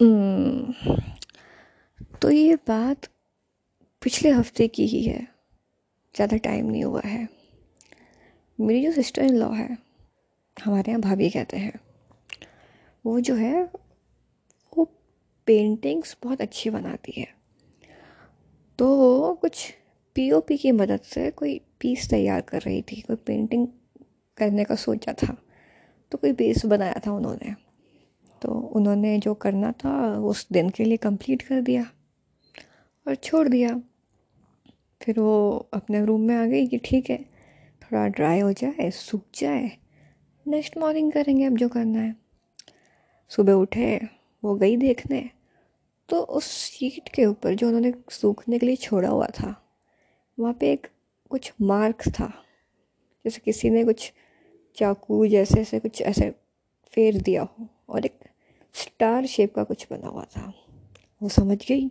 हम्म, तो ये बात पिछले हफ़्ते की ही है। ज़्यादा टाइम नहीं हुआ है। मेरी जो सिस्टर इन लॉ है हमारे यहाँ भाभी कहते हैं वो जो है वो पेंटिंग्स बहुत अच्छी बनाती है। तो वो कुछ पीओपी की मदद से कोई पीस तैयार कर रही थी कोई पेंटिंग करने का सोचा था तो कोई बेस बनाया था उन्होंने। तो उन्होंने जो करना था, उस दिन के लिए कंप्लीट कर दिया और छोड़ दिया। फिर वो अपने रूम में आ गई कि ठीक है, थोड़ा ड्राई हो जाए, सूख जाए नेक्स्ट मॉर्निंग करेंगे अब जो करना है। सुबह उठे, वो गई देखने तो उस शीट के ऊपर जो उन्होंने सूखने के लिए छोड़ा हुआ था, वहाँ पे एक कुछ मार्क्स था। जैसे किसी ने कुछ चाकू जैसे ऐसे कुछ ऐसे फेर दिया हो और एक स्टार शेप का कुछ बना हुआ था। वो समझ गई,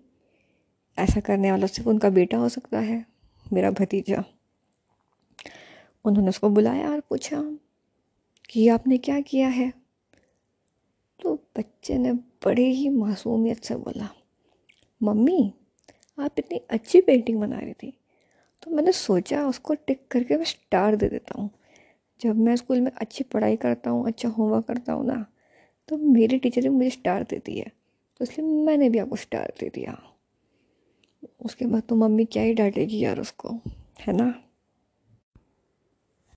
ऐसा करने वाला सिर्फ़ उनका बेटा हो सकता है, मेरा भतीजा। उन्होंने उसको बुलाया और पूछा कि आपने क्या किया है? तो बच्चे ने बड़े ही मासूमियत से बोला, मम्मी, आप इतनी अच्छी पेंटिंग बना रही थी तो मैंने सोचा उसको टिक करके मैं स्टार दे देता हूँ। जब मैं स्कूल में अच्छी पढ़ाई करता हूँ अच्छा होमवर्क करता हूँ ना तो मेरी टीचर ने मुझे स्टार देती है। तो इसलिए मैंने भी आपको स्टार दे दिया। उसके बाद तो मम्मी क्या ही डांटेगी यार उसको, है ना?